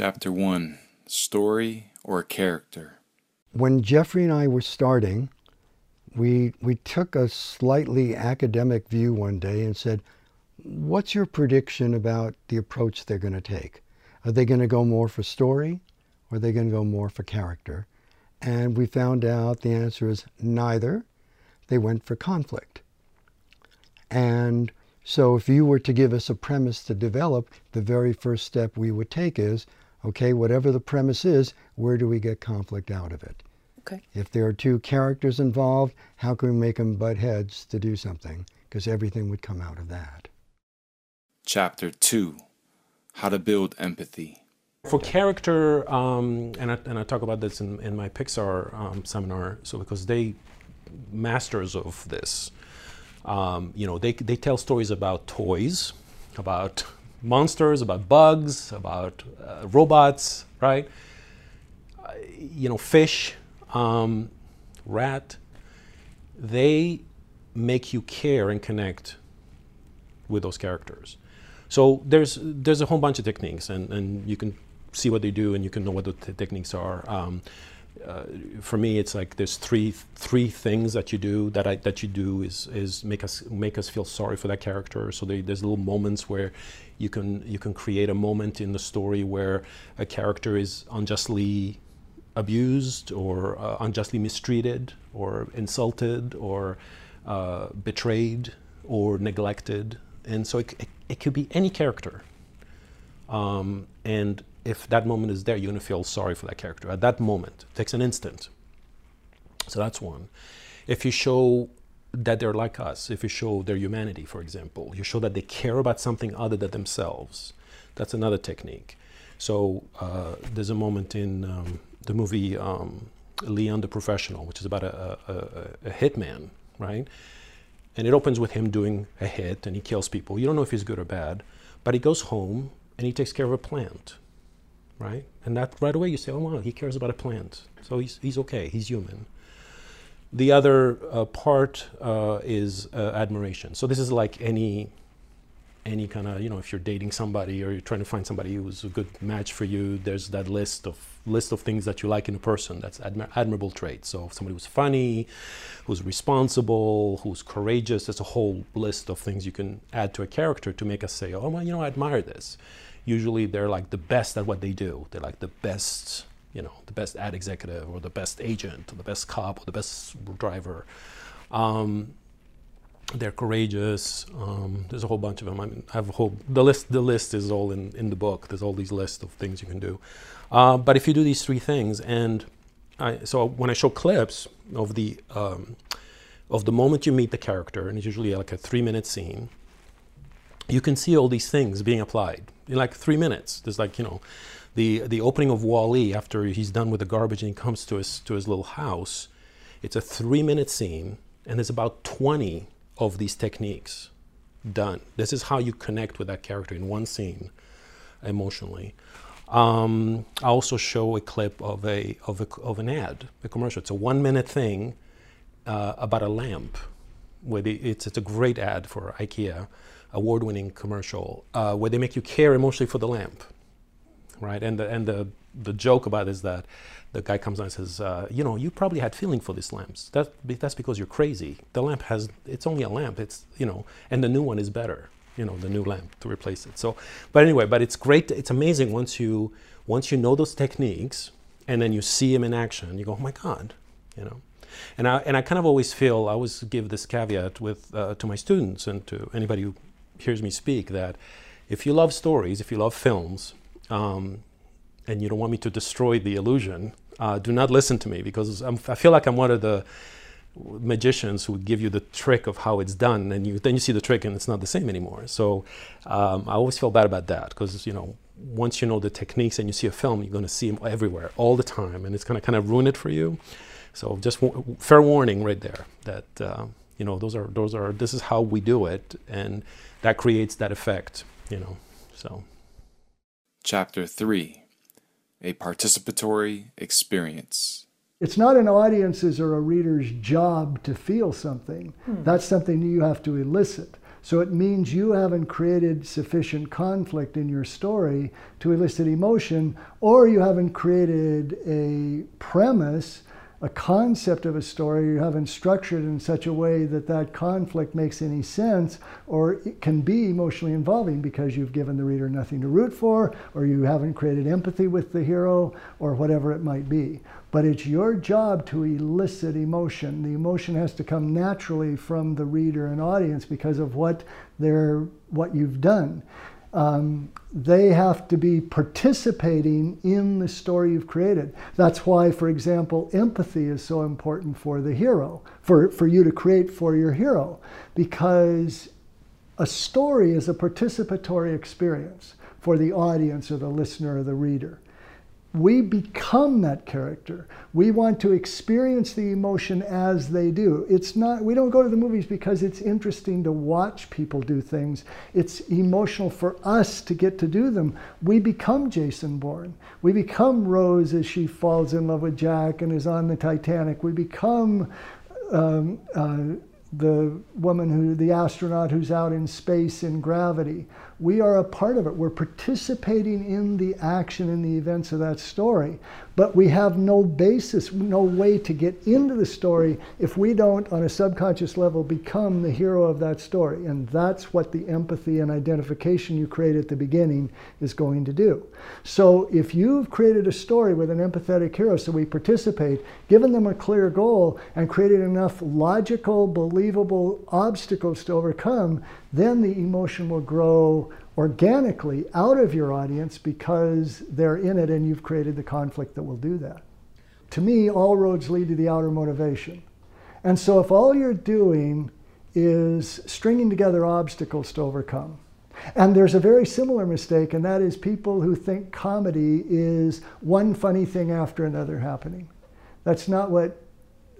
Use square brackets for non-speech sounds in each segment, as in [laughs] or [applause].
Chapter 1 Story or Character? When Jeffrey and I were starting, we, we took a slightly academic view one day and said, What's your prediction about the approach they're going to take? Are they going to go more for story or are they going to go more for character? And we found out the answer is neither. They went for conflict. And so if you were to give us a premise to develop, the very first step we would take is, okay, whatever the premise is, where do we get conflict out of it? Okay. If there are two characters involved, how can we make them butt heads to do something? Because everything would come out of that. Chapter 2 How to Build Empathy. For character, um, and, I, and I talk about this in, in my Pixar um, seminar, so because they masters of this. Um, you know, they, they tell stories about toys, about monsters, about bugs, about uh, robots, right? Uh, you know, fish, um, rat. They make you care and connect with those characters. So there's there's a whole bunch of techniques, and, and you can see what they do, and you can know what the techniques are. Um, uh, for me, it's like there's three three things that you do that I that you do is is make us make us feel sorry for that character. So they, there's little moments where you can you can create a moment in the story where a character is unjustly abused or uh, unjustly mistreated or insulted or uh, betrayed or neglected, and so it, it, it could be any character. Um, and if that moment is there, you're going to feel sorry for that character at that moment. It takes an instant. So that's one. If you show that they're like us, if you show their humanity, for example, you show that they care about something other than themselves, that's another technique. So uh, there's a moment in um, the movie um, Leon the Professional, which is about a, a, a, hitman, right? And it opens with him doing a hit and he kills people. You don't know if he's good or bad, but he goes home and he takes care of a plant right? And that right away you say, oh wow, he cares about a plant, so he's he's okay, he's human. The other uh, part uh, is uh, admiration. So this is like any any kind of you know if you're dating somebody or you're trying to find somebody who's a good match for you, there's that list of list of things that you like in a person. That's admir- admirable traits. So somebody who's funny, who's responsible, who's courageous. There's a whole list of things you can add to a character to make us say, oh well, you know, I admire this usually they're like the best at what they do. They're like the best, you know, the best ad executive or the best agent or the best cop or the best driver. Um, they're courageous. Um, there's a whole bunch of them. I mean, I have a whole the list. The list is all in, in the book. There's all these lists of things you can do. Uh, but if you do these three things, and I, so when I show clips of the um, of the moment you meet the character, and it's usually like a three minute scene, you can see all these things being applied in like three minutes. There's like, you know, the, the opening of WALL-E after he's done with the garbage and he comes to his, to his little house. It's a three minute scene, and there's about 20 of these techniques done. This is how you connect with that character in one scene emotionally. Um, I also show a clip of, a, of, a, of an ad, a commercial. It's a one minute thing uh, about a lamp. Where it's, it's a great ad for IKEA award-winning commercial uh, where they make you care emotionally for the lamp, right? And the and the the joke about it is that the guy comes on and says, uh, you know, you probably had feeling for these lamps. That that's because you're crazy. The lamp has it's only a lamp. It's you know, and the new one is better. You know, the new lamp to replace it. So, but anyway, but it's great. It's amazing once you once you know those techniques and then you see them in action. You go, oh my god, you know. And I, and I kind of always feel, I always give this caveat with, uh, to my students and to anybody who hears me speak that if you love stories, if you love films, um, and you don't want me to destroy the illusion, uh, do not listen to me because I'm, i feel like I'm one of the magicians who give you the trick of how it's done, and you, then you see the trick and it's not the same anymore. So um, I always feel bad about that because you know once you know the techniques and you see a film, you're going to see them everywhere all the time, and it's going to kind of ruin it for you. So just w- fair warning right there that uh, you know those are those are this is how we do it, and that creates that effect, you know. So Chapter 3 A Participatory Experience. It's not an audience's or a reader's job to feel something. Hmm. That's something you have to elicit. So it means you haven't created sufficient conflict in your story to elicit emotion, or you haven't created a premise a concept of a story, you haven't structured in such a way that that conflict makes any sense or it can be emotionally involving because you've given the reader nothing to root for or you haven't created empathy with the hero or whatever it might be. But it's your job to elicit emotion. The emotion has to come naturally from the reader and audience because of what they're what you've done um, they have to be participating in the story you've created. That's why, for example, empathy is so important for the hero, for, for you to create for your hero, because a story is a participatory experience for the audience or the listener or the reader we become that character. We want to experience the emotion as they do. It's not, we don't go to the movies because it's interesting to watch people do things. It's emotional for us to get to do them. We become Jason Bourne. We become Rose as she falls in love with Jack and is on the Titanic. We become um, uh, the woman who, the astronaut who's out in space in gravity we are a part of it. We're participating in the action and the events of that story. But we have no basis, no way to get into the story if we don't, on a subconscious level, become the hero of that story. And that's what the empathy and identification you create at the beginning is going to do. So if you've created a story with an empathetic hero, so we participate, given them a clear goal, and created enough logical, believable obstacles to overcome, then the emotion will grow organically out of your audience because they're in it and you've created the conflict that will do that. To me, all roads lead to the outer motivation. And so if all you're doing is stringing together obstacles to overcome, and there's a very similar mistake, and that is people who think comedy is one funny thing after another happening. That's not what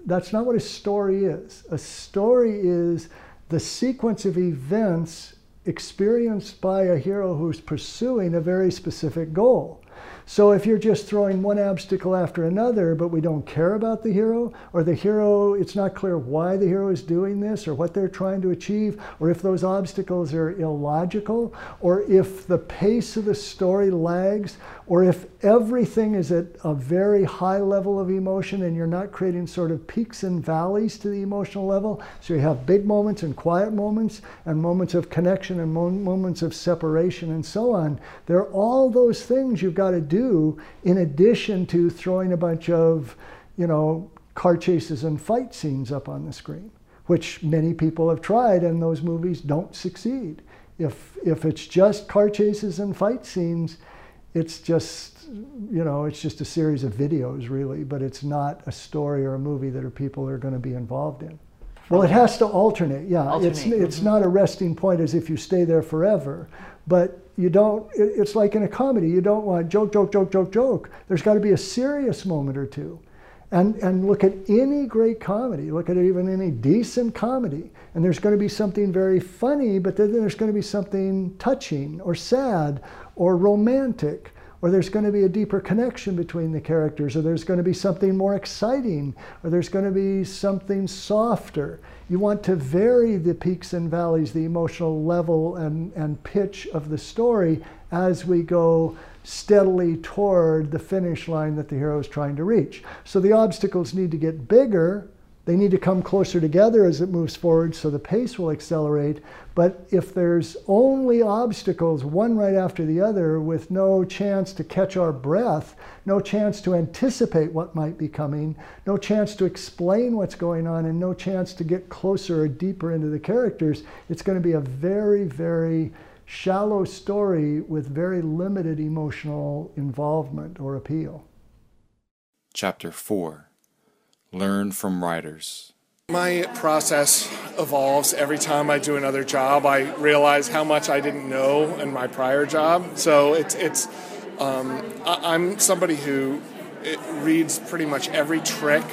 that's not what a story is. A story is the sequence of events experienced by a hero who's pursuing a very specific goal. So if you're just throwing one obstacle after another, but we don't care about the hero, or the hero, it's not clear why the hero is doing this, or what they're trying to achieve, or if those obstacles are illogical, or if the pace of the story lags, or if everything is at a very high level of emotion and you're not creating sort of peaks and valleys to the emotional level. So you have big moments and quiet moments, and moments of connection and moments of separation, and so on. There are all those things you've got to do in addition to throwing a bunch of, you know, car chases and fight scenes up on the screen, which many people have tried, and those movies don't succeed. If, if it's just car chases and fight scenes, it's just you know it's just a series of videos really but it's not a story or a movie that are people are going to be involved in well it has to alternate yeah alternate. it's mm-hmm. not a resting point as if you stay there forever but you don't it's like in a comedy you don't want joke joke joke joke joke there's got to be a serious moment or two and and look at any great comedy look at even any decent comedy and there's going to be something very funny but then there's going to be something touching or sad or romantic, or there's going to be a deeper connection between the characters, or there's going to be something more exciting, or there's going to be something softer. You want to vary the peaks and valleys, the emotional level and, and pitch of the story as we go steadily toward the finish line that the hero is trying to reach. So the obstacles need to get bigger they need to come closer together as it moves forward so the pace will accelerate. But if there's only obstacles, one right after the other, with no chance to catch our breath, no chance to anticipate what might be coming, no chance to explain what's going on, and no chance to get closer or deeper into the characters, it's going to be a very, very shallow story with very limited emotional involvement or appeal. Chapter 4 Learn from writers. My process evolves every time I do another job. I realize how much I didn't know in my prior job. So it's it's um, I, am somebody who reads pretty much every trick,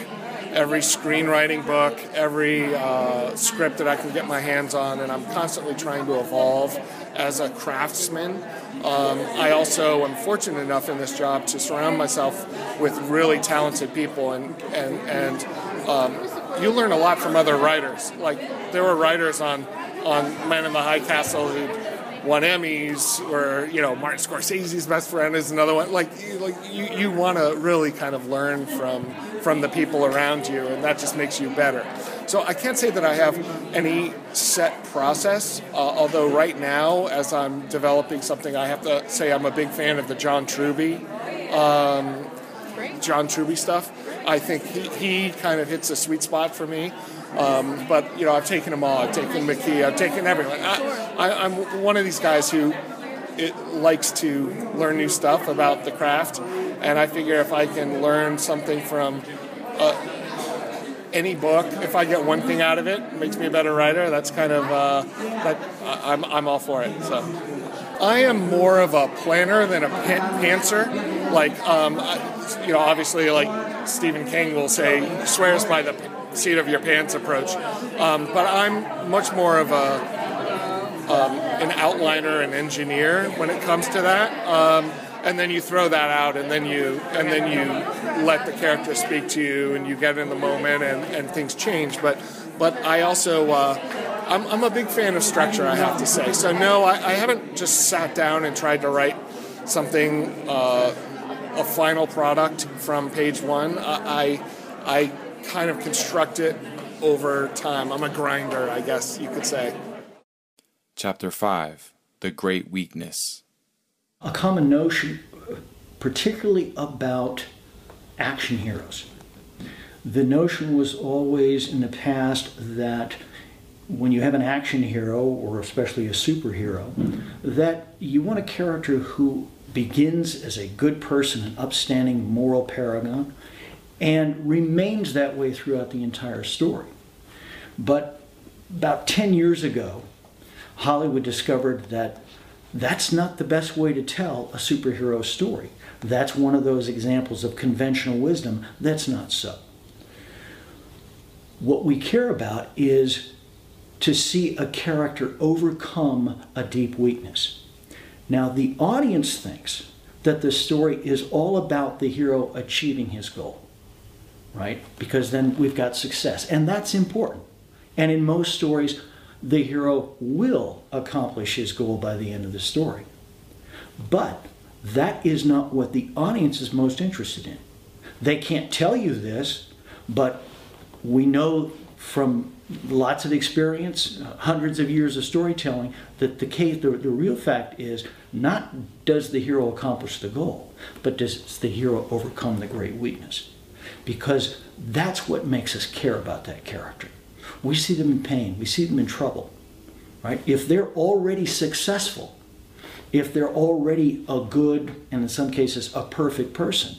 every screenwriting book, every uh, script that I can get my hands on, and I'm constantly trying to evolve as a craftsman. Um, I also am fortunate enough in this job to surround myself with really talented people, and and and um, you learn a lot from other writers. Like there were writers on on Man in the High Castle who won Emmys, or you know Martin Scorsese's best friend is another one. Like you, like you, you want to really kind of learn from from the people around you, and that just makes you better. So I can't say that I have any set process. Uh, although right now, as I'm developing something, I have to say I'm a big fan of the John Truby, um, John Truby stuff. I think he, he kind of hits a sweet spot for me. Um, but you know, I've taken them all. I've taken McKee. I've taken everyone. I, am one of these guys who it likes to learn new stuff about the craft, and I figure if I can learn something from uh, any book, if I get one thing out of it, it makes me a better writer. That's kind of uh, that. I'm I'm all for it. So. I am more of a planner than a pantser. Like, um, you know, obviously, like Stephen King will say, swears by the seat of your pants approach. Um, but I'm much more of a um, an outliner and engineer when it comes to that. Um, and then you throw that out, and then you and then you let the character speak to you, and you get in the moment, and, and things change. But but I also uh, I'm, I'm a big fan of structure. I have to say. So no, I, I haven't just sat down and tried to write something. Uh, a final product from page one. I, I kind of construct it over time. I'm a grinder, I guess you could say. Chapter 5 The Great Weakness. A common notion, particularly about action heroes. The notion was always in the past that when you have an action hero, or especially a superhero, that you want a character who begins as a good person, an upstanding moral paragon, and remains that way throughout the entire story. But about 10 years ago, Hollywood discovered that that's not the best way to tell a superhero story. That's one of those examples of conventional wisdom that's not so. What we care about is to see a character overcome a deep weakness. Now, the audience thinks that the story is all about the hero achieving his goal right? Because then we've got success. And that's important. And in most stories, the hero will accomplish his goal by the end of the story. But that is not what the audience is most interested in. They can't tell you this, but we know from lots of experience, hundreds of years of storytelling, that the case, the, the real fact is not does the hero accomplish the goal, but does the hero overcome the great weakness because that's what makes us care about that character. We see them in pain, we see them in trouble, right? If they're already successful, if they're already a good and in some cases a perfect person,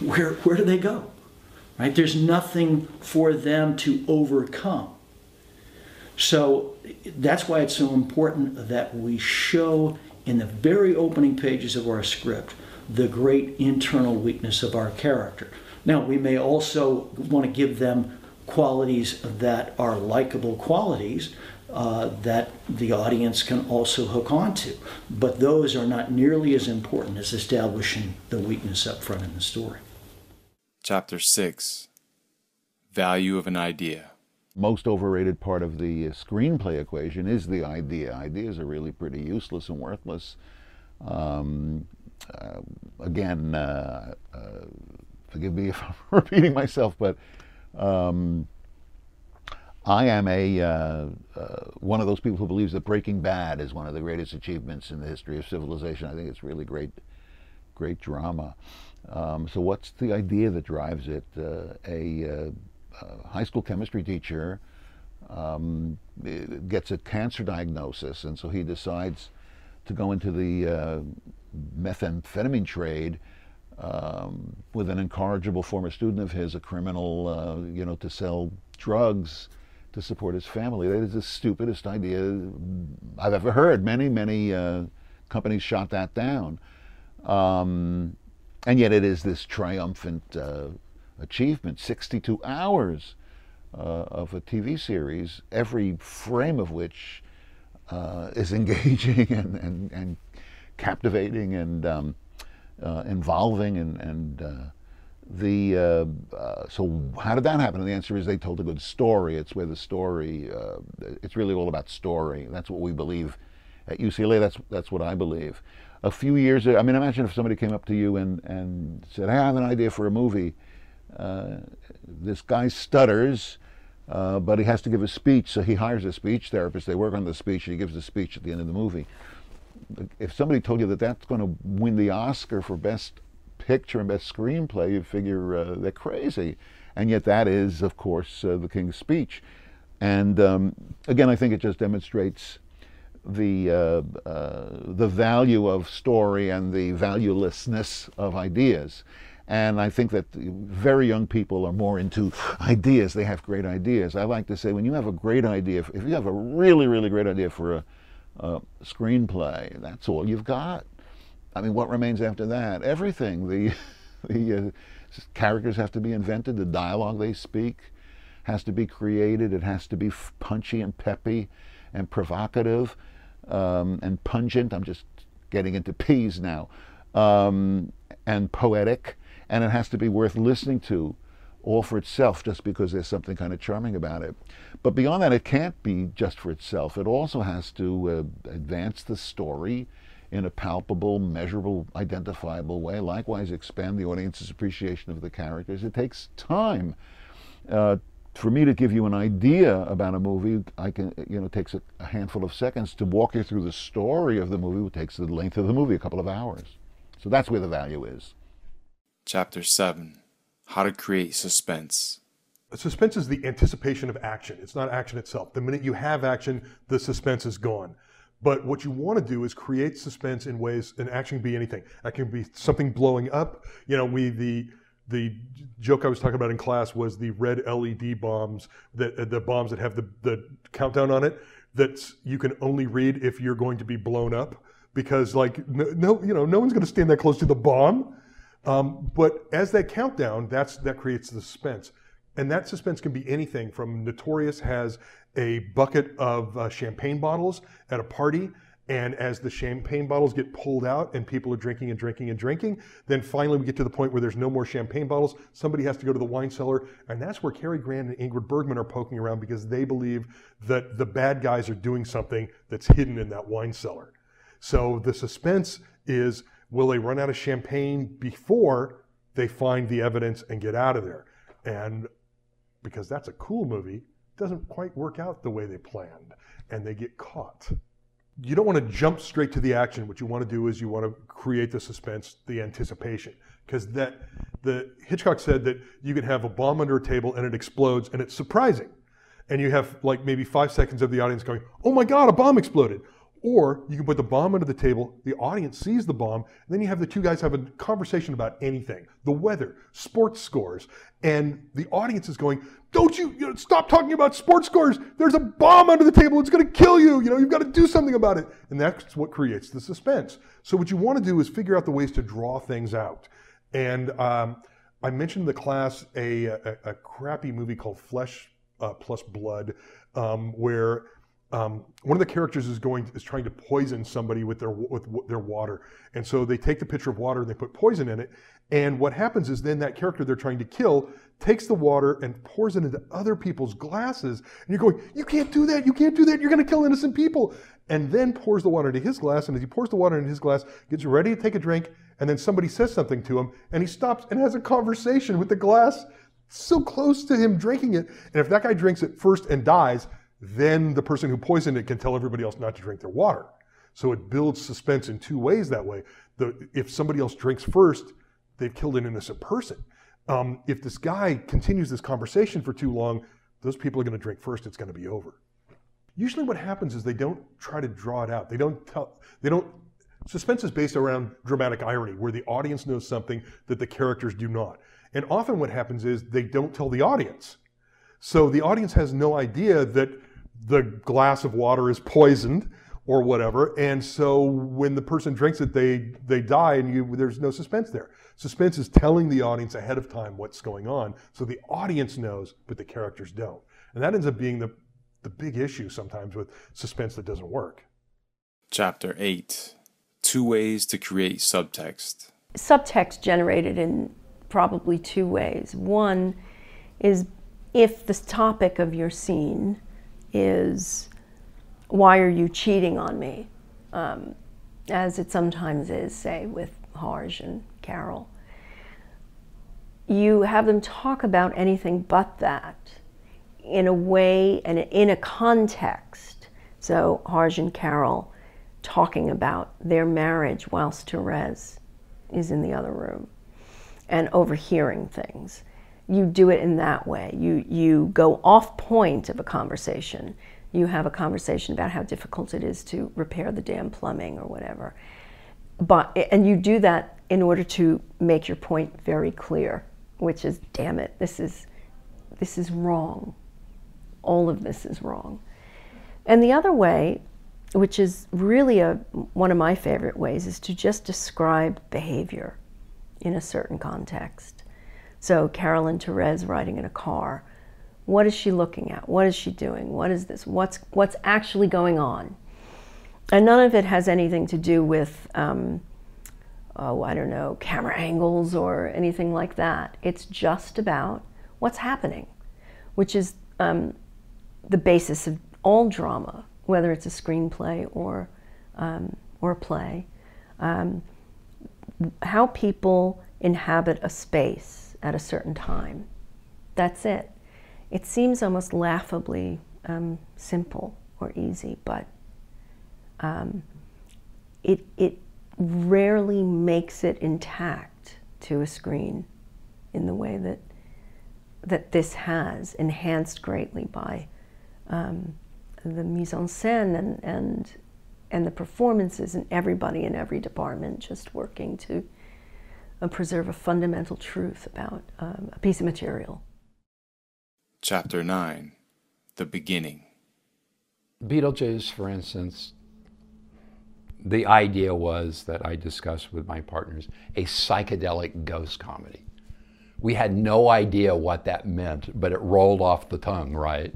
where, where do they go? Right? There's nothing for them to overcome. So that's why it's so important that we show in the very opening pages of our script the great internal weakness of our character. Now, we may also want to give them qualities that are likable qualities uh, that the audience can also hook onto. But those are not nearly as important as establishing the weakness up front in the story. Chapter 6 Value of an Idea. Most overrated part of the screenplay equation is the idea. Ideas are really pretty useless and worthless. Um, uh, again, uh, uh forgive me if I'm [laughs] repeating myself, but um, I am a uh, uh, one of those people who believes that Breaking Bad is one of the greatest achievements in the history of civilization. I think it's really great, great drama. Um, so, what's the idea that drives it? Uh, a, a, uh, high school chemistry teacher um, gets a cancer diagnosis, and so he decides to go into the uh, methamphetamine trade um, with an incorrigible former student of his, a criminal, uh, you know, to sell drugs to support his family. That is the stupidest idea I've ever heard. Many, many uh, companies shot that down. Um, and yet it is this triumphant uh, achievement 62 hours uh, of a TV series, every frame of which uh, is [laughs] engaging and, and, and captivating and um, uh, involving and, and uh, the uh, uh, so how did that happen? And the answer is they told a good story. It's where the story. Uh, it's really all about story. That's what we believe at UCLA. That's that's what I believe. A few years. Ago I mean, imagine if somebody came up to you and and said, "Hey, I have an idea for a movie." Uh, this guy stutters. Uh, but he has to give a speech, so he hires a speech therapist. They work on the speech, and he gives the speech at the end of the movie. If somebody told you that that's going to win the Oscar for best picture and best screenplay, you figure uh, they're crazy. And yet, that is, of course, uh, the King's Speech. And um, again, I think it just demonstrates the uh, uh, the value of story and the valuelessness of ideas. And I think that very young people are more into ideas. They have great ideas. I like to say, when you have a great idea, if you have a really, really great idea for a, a screenplay, that's all you've got. I mean, what remains after that? Everything. The, [laughs] the uh, characters have to be invented. The dialogue they speak has to be created. It has to be punchy and peppy and provocative um, and pungent. I'm just getting into P's now. Um, and poetic. And it has to be worth listening to all for itself just because there's something kind of charming about it. But beyond that, it can't be just for itself. It also has to uh, advance the story in a palpable, measurable, identifiable way. Likewise, expand the audience's appreciation of the characters. It takes time. Uh, for me to give you an idea about a movie, I can, you know, takes a, a, handful of seconds. To walk you through the story of the movie takes the length of the movie, a couple of hours. So that's where the value is. Chapter 7 How to Create Suspense. Suspense is the anticipation of action. It's not action itself. The minute you have action, the suspense is gone. But what you want to do is create suspense in ways, and action can be anything. That can be something blowing up. You know, we the the joke I was talking about in class was the red LED bombs that uh, the bombs that have the, the countdown on it that you can only read if you're going to be blown up because like no, no you know no one's going to stand that close to the bomb. Um, but as that countdown, that's that creates the suspense. And that suspense can be anything from Notorious has a bucket of uh, champagne bottles at a party. And as the champagne bottles get pulled out and people are drinking and drinking and drinking, then finally we get to the point where there's no more champagne bottles. Somebody has to go to the wine cellar. And that's where Cary Grant and Ingrid Bergman are poking around because they believe that the bad guys are doing something that's hidden in that wine cellar. So the suspense is will they run out of champagne before they find the evidence and get out of there? And because that's a cool movie, doesn't quite work out the way they planned and they get caught. You don't want to jump straight to the action. What you want to do is you want to create the suspense, the anticipation. Because that the Hitchcock said that you can have a bomb under a table and it explodes and it's surprising. And you have like maybe five seconds of the audience going, oh my God, a bomb exploded. Or you can put the bomb under the table, the audience sees the bomb, and then you have the two guys have a conversation about anything the weather, sports scores, and the audience is going, Don't you, you know, stop talking about sports scores. There's a bomb under the table. It's to kill you. You know, you've got to do something about it. And that's what creates the suspense. So, what you want to do is figure out the ways to draw things out. And um, I mentioned in the class a, a, a crappy movie called Flesh uh, Plus Blood, um, where um, one of the characters is going is trying to poison somebody with their with their water, and so they take the pitcher of water and they put poison in it. And what happens is then that character they're trying to kill takes the water and pours it into other people's glasses, and you're going, you can't do that, you can't do that, you're going to kill innocent people. And then pours the water into his glass, and as he pours the water into his glass, gets ready to take a drink, and then somebody says something to him, and he stops and has a conversation with the glass so close to him drinking it. And if that guy drinks it first and dies, then the person who poisoned it can tell everybody else not to drink their water. So it builds suspense in two ways that way. The, if somebody else drinks first, they've killed an innocent person. Um, if this guy continues this conversation for too long, those people are going to drink first. It's going to be over. Usually, what happens is they don't try to draw it out. They don't tell. They don't. Suspense is based around dramatic irony, where the audience knows something that the characters do not. And often, what happens is they don't tell the audience. So the audience has no idea that the glass of water is poisoned or whatever. And so when the person drinks it, they, they die and you, there's no suspense there. Suspense is telling the audience ahead of time what's going on. So the audience knows, but the characters don't. And that ends up being the, the big issue sometimes with suspense that doesn't work. Chapter 8 Two Ways to Create Subtext. Subtext generated in probably two ways. One is if the topic of your scene is why are you cheating on me, um, as it sometimes is, say, with Harge and Carol, you have them talk about anything but that in a way and in a context. So Harge and Carol talking about their marriage whilst Therese is in the other room and overhearing things. You do it in that way. You, you go off point of a conversation. You have a conversation about how difficult it is to repair the damn plumbing or whatever. But, and you do that in order to make your point very clear, which is, damn it, this is, this is wrong. All of this is wrong. And the other way which is really a, one of my favorite ways, is to just describe behavior in a certain context. So, Carol and Therese riding in a car. What is she looking at? What is she doing? What is this? What's, what's actually going on? And none of it has anything to do with, um, oh, I don't know, camera angles or anything like that. It's just about what's happening, which is um, the basis of all drama whether it's a screenplay or, um, or a play, um, how people inhabit a space at a certain time. That's it. It seems almost laughably um, simple or easy, but um, it, it rarely makes it intact to a screen in the way that, that this has, enhanced greatly by um, the mise en scène and, and, and the performances and everybody in every department just working to uh, preserve a fundamental truth about um, a piece of material. Chapter 9 The Beginning Beetlejuice, for instance, the idea was that I discussed with my partners a psychedelic ghost comedy. We had no idea what that meant, but it rolled off the tongue, right?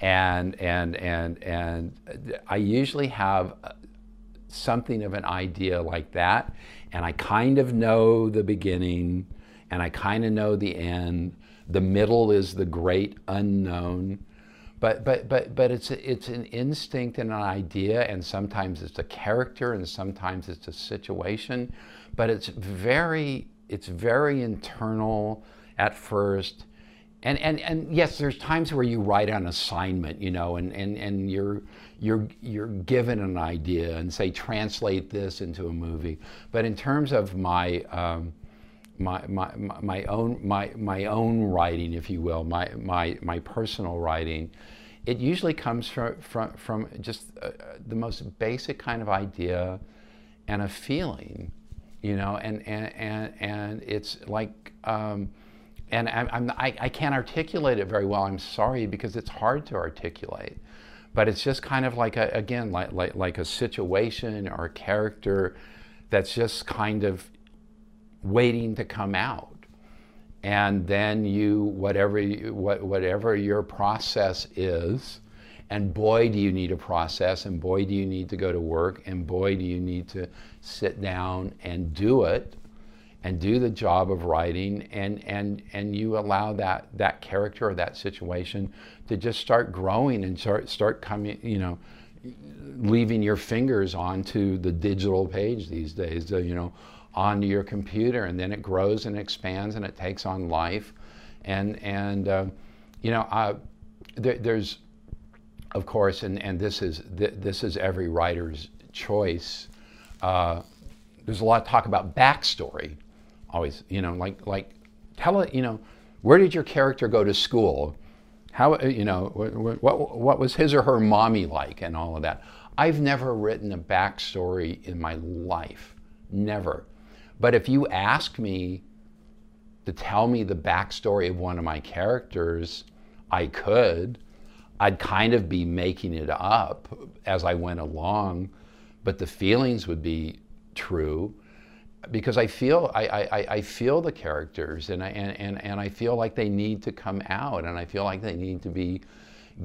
and and and and I usually have something of an idea like that, and I kind of know the beginning, and I kind of know the end. The middle is the great unknown, but but but but it's it's an instinct and an idea, and sometimes it's a character, and sometimes it's a situation, but it's very it's very internal at first. And, and, and yes, there's times where you write on assignment, you know, and, and, and you're, you're, you're given an idea and say, translate this into a movie. But in terms of my, um, my, my, my, own, my, my own writing, if you will, my, my, my personal writing, it usually comes from, from, from just uh, the most basic kind of idea and a feeling, you know, and, and, and, and it's like, um, and I'm, I'm, I, I can't articulate it very well. I'm sorry because it's hard to articulate. But it's just kind of like a, again, like, like, like a situation or a character that's just kind of waiting to come out. And then you, whatever, you, what, whatever your process is, and boy, do you need a process, and boy, do you need to go to work, and boy, do you need to sit down and do it and do the job of writing and and and you allow that that character or that situation to just start growing and start start coming you know leaving your fingers onto the digital page these days you know onto your computer and then it grows and expands and it takes on life. And and uh, you know uh, there, there's of course and and this is th- this is every writer's choice uh, there's a lot of talk about backstory always, you know, like like tell it, you know, where did your character go to school? How, uh, you know, what, what, what was his or her mommy like and all of that. I've never written a backstory in my life, never. But if you ask me to tell me the backstory of one of my characters, I could. I'd kind of be making it up as I went along, but the feelings would be true because I feel I, I, I feel the characters and I and, and, and I feel like they need to come out and I feel like they need to be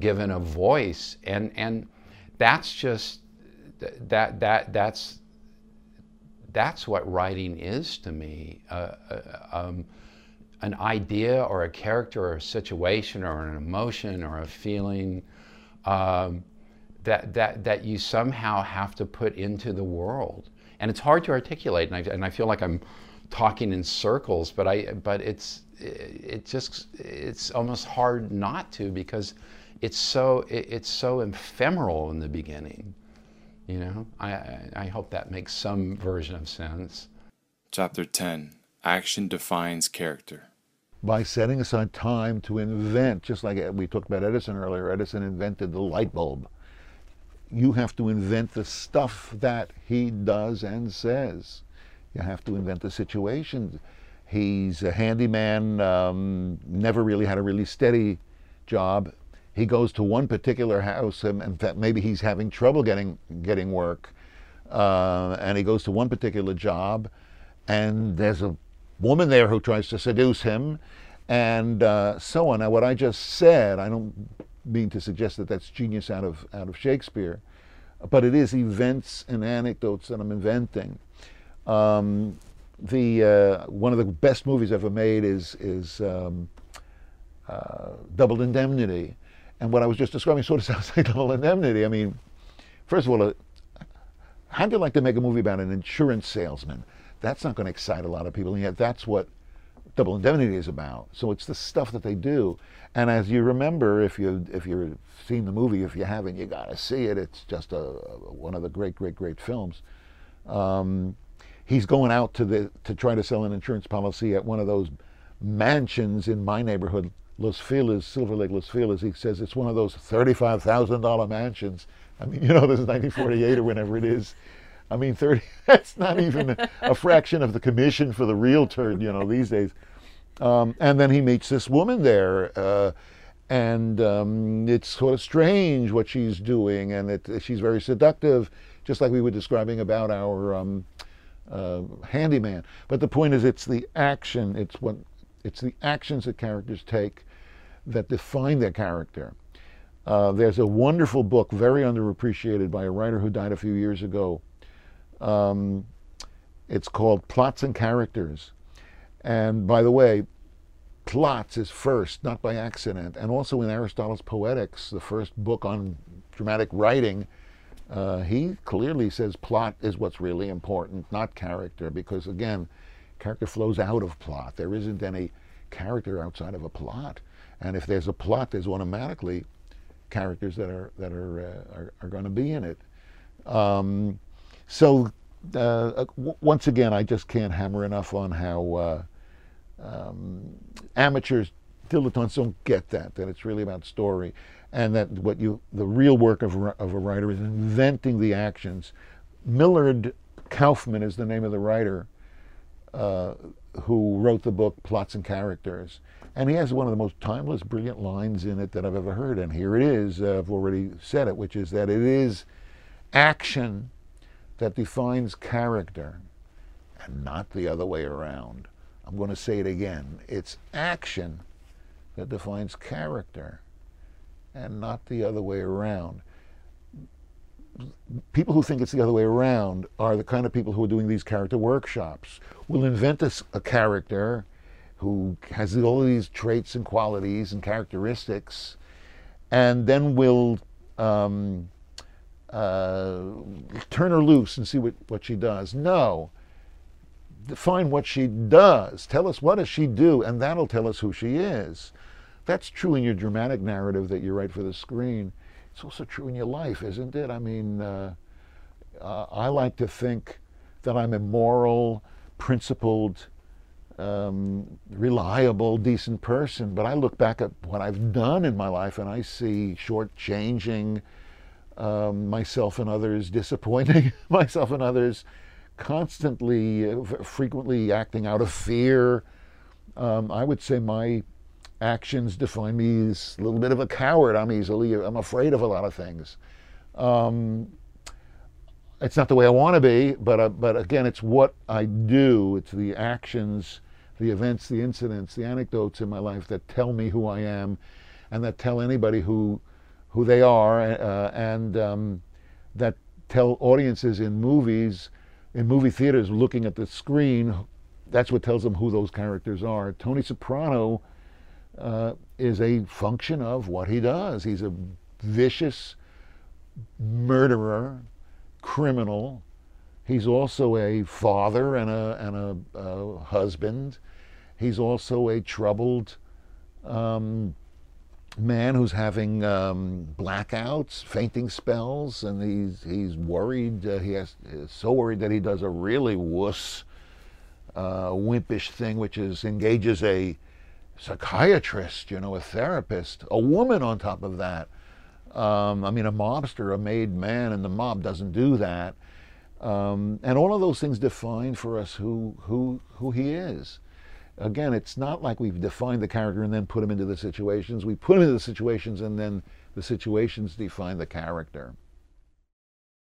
given a voice and and that's just that that that's that's what writing is to me. Uh, uh, um, an idea or a character or a situation or an emotion or a feeling um, that, that, that you somehow have to put into the world. And it's hard to articulate, and I, and I feel like I'm talking in circles, but, I, but it's, it just, it's almost hard not to because it's so, it, it's so ephemeral in the beginning. You know, I, I hope that makes some version of sense. Chapter 10 Action Defines Character. By setting aside time to invent, just like we talked about Edison earlier, Edison invented the light bulb. You have to invent the stuff that he does and says. You have to invent the situation. He's a handyman, um, never really had a really steady job, he goes to one particular house, and in fact, maybe he's having trouble getting getting work, uh, and he goes to one particular job, and there's a woman there who tries to seduce him, and uh, so on. Now, what I just said, I don't mean to suggest that that's genius out of out of Shakespeare, but it is events and anecdotes that I'm inventing. Um, the uh, one of the best movies ever made is is um, uh, Double Indemnity, and what I was just describing sort of [laughs] sounds like double indemnity. I mean, first of all, uh, how'd you like to make a movie about an insurance salesman? That's not going to excite a lot of people, and yet that's what double indemnity is about. So it's the stuff that they do. And as you remember, if you if you've seen the movie, if you haven't, you got to see it. It's just a, one of the great, great, great films. Um, he's going out to the to try to sell an insurance policy at one of those mansions in my neighborhood Los Feliz, Silver Lake, Los Feliz, he says it's one of those $35,000 mansions. I mean, [laughs] you know, this is 1948 or whenever it is. I mean, 30, [laughs] that's not even a fraction of the commission for the realtor, you know, these days. Um, and then he meets this woman there. Uh, and um, it's sort of strange what she's doing, and it, she's very seductive, just like we were describing about our um, uh, handyman. But the point is, it's the action, it's what it's the actions that characters take that define their character. Uh, there's a wonderful book, very underappreciated, by a writer who died a few years ago. Um, it's called Plots and Characters. And by the way, plots is first, not by accident. And also in Aristotle's Poetics, the first book on dramatic writing, uh, he clearly says plot is what's really important, not character, because again, Character flows out of plot. There isn't any character outside of a plot. And if there's a plot, there's automatically characters that are that are uh, are, are going to be in it. Um, so uh, uh, once again, I just can't hammer enough on how uh, um, amateurs, dilettantes don't get that. That it's really about story, and that what you the real work of of a writer is inventing the actions. Millard Kaufman is the name of the writer uh, who wrote the book Plots and Characters. And he has one of the most timeless, brilliant lines in it that I've ever heard. And here it is, uh, I've already said it, which is that it is action that defines character and not the other way around. I'm going to say it again. It's action that defines character and not the other way around people who think it's the other way around are the kind of people who are doing these character workshops. We'll invent a, a character who has all these traits and qualities and characteristics, and then we'll um, uh, turn her loose and see what, what she does. No. Define what she does. Tell us what does she do, and that'll tell us who she is. That's true in your dramatic narrative that you write for the screen it's also true in your life, isn't it? I mean, uh, uh, I like to think that I'm a moral, principled, um, reliable, decent person, but I look back at what I've done in my life and I see shortchanging um, myself and others, disappointing [laughs] myself and others, constantly, uh, frequently acting out of fear. Um, I would say my actions define me as a little bit of a coward. I'm easily, I'm afraid of a lot of things. Um, it's not the way I want to be, but uh, but again, it's what I do. It's the actions, the events, the incidents, the anecdotes in my life that tell me who I am, and that tell anybody who who they are, uh, and um, that tell audiences in movies in movie theaters looking at the screen, that's what tells them who those characters are. Tony Soprano uh, is a function of what he does. He's a vicious murderer, criminal. He's also a father and a, and a, a husband. He's also a troubled um, man who's having um, blackouts, fainting spells, and he's he's worried. Uh, he has so worried that he does a really wuss, uh, wimpish thing, which is engages a psychiatrist, you know, a therapist, a woman on top of that. Um, I mean, a mobster, a made man, and the mob doesn't do that. Um, and all of those things define for us who who who he is again, it's not like we've defined the character and then put him into the situations. We put him into the situations and then the situations define the character.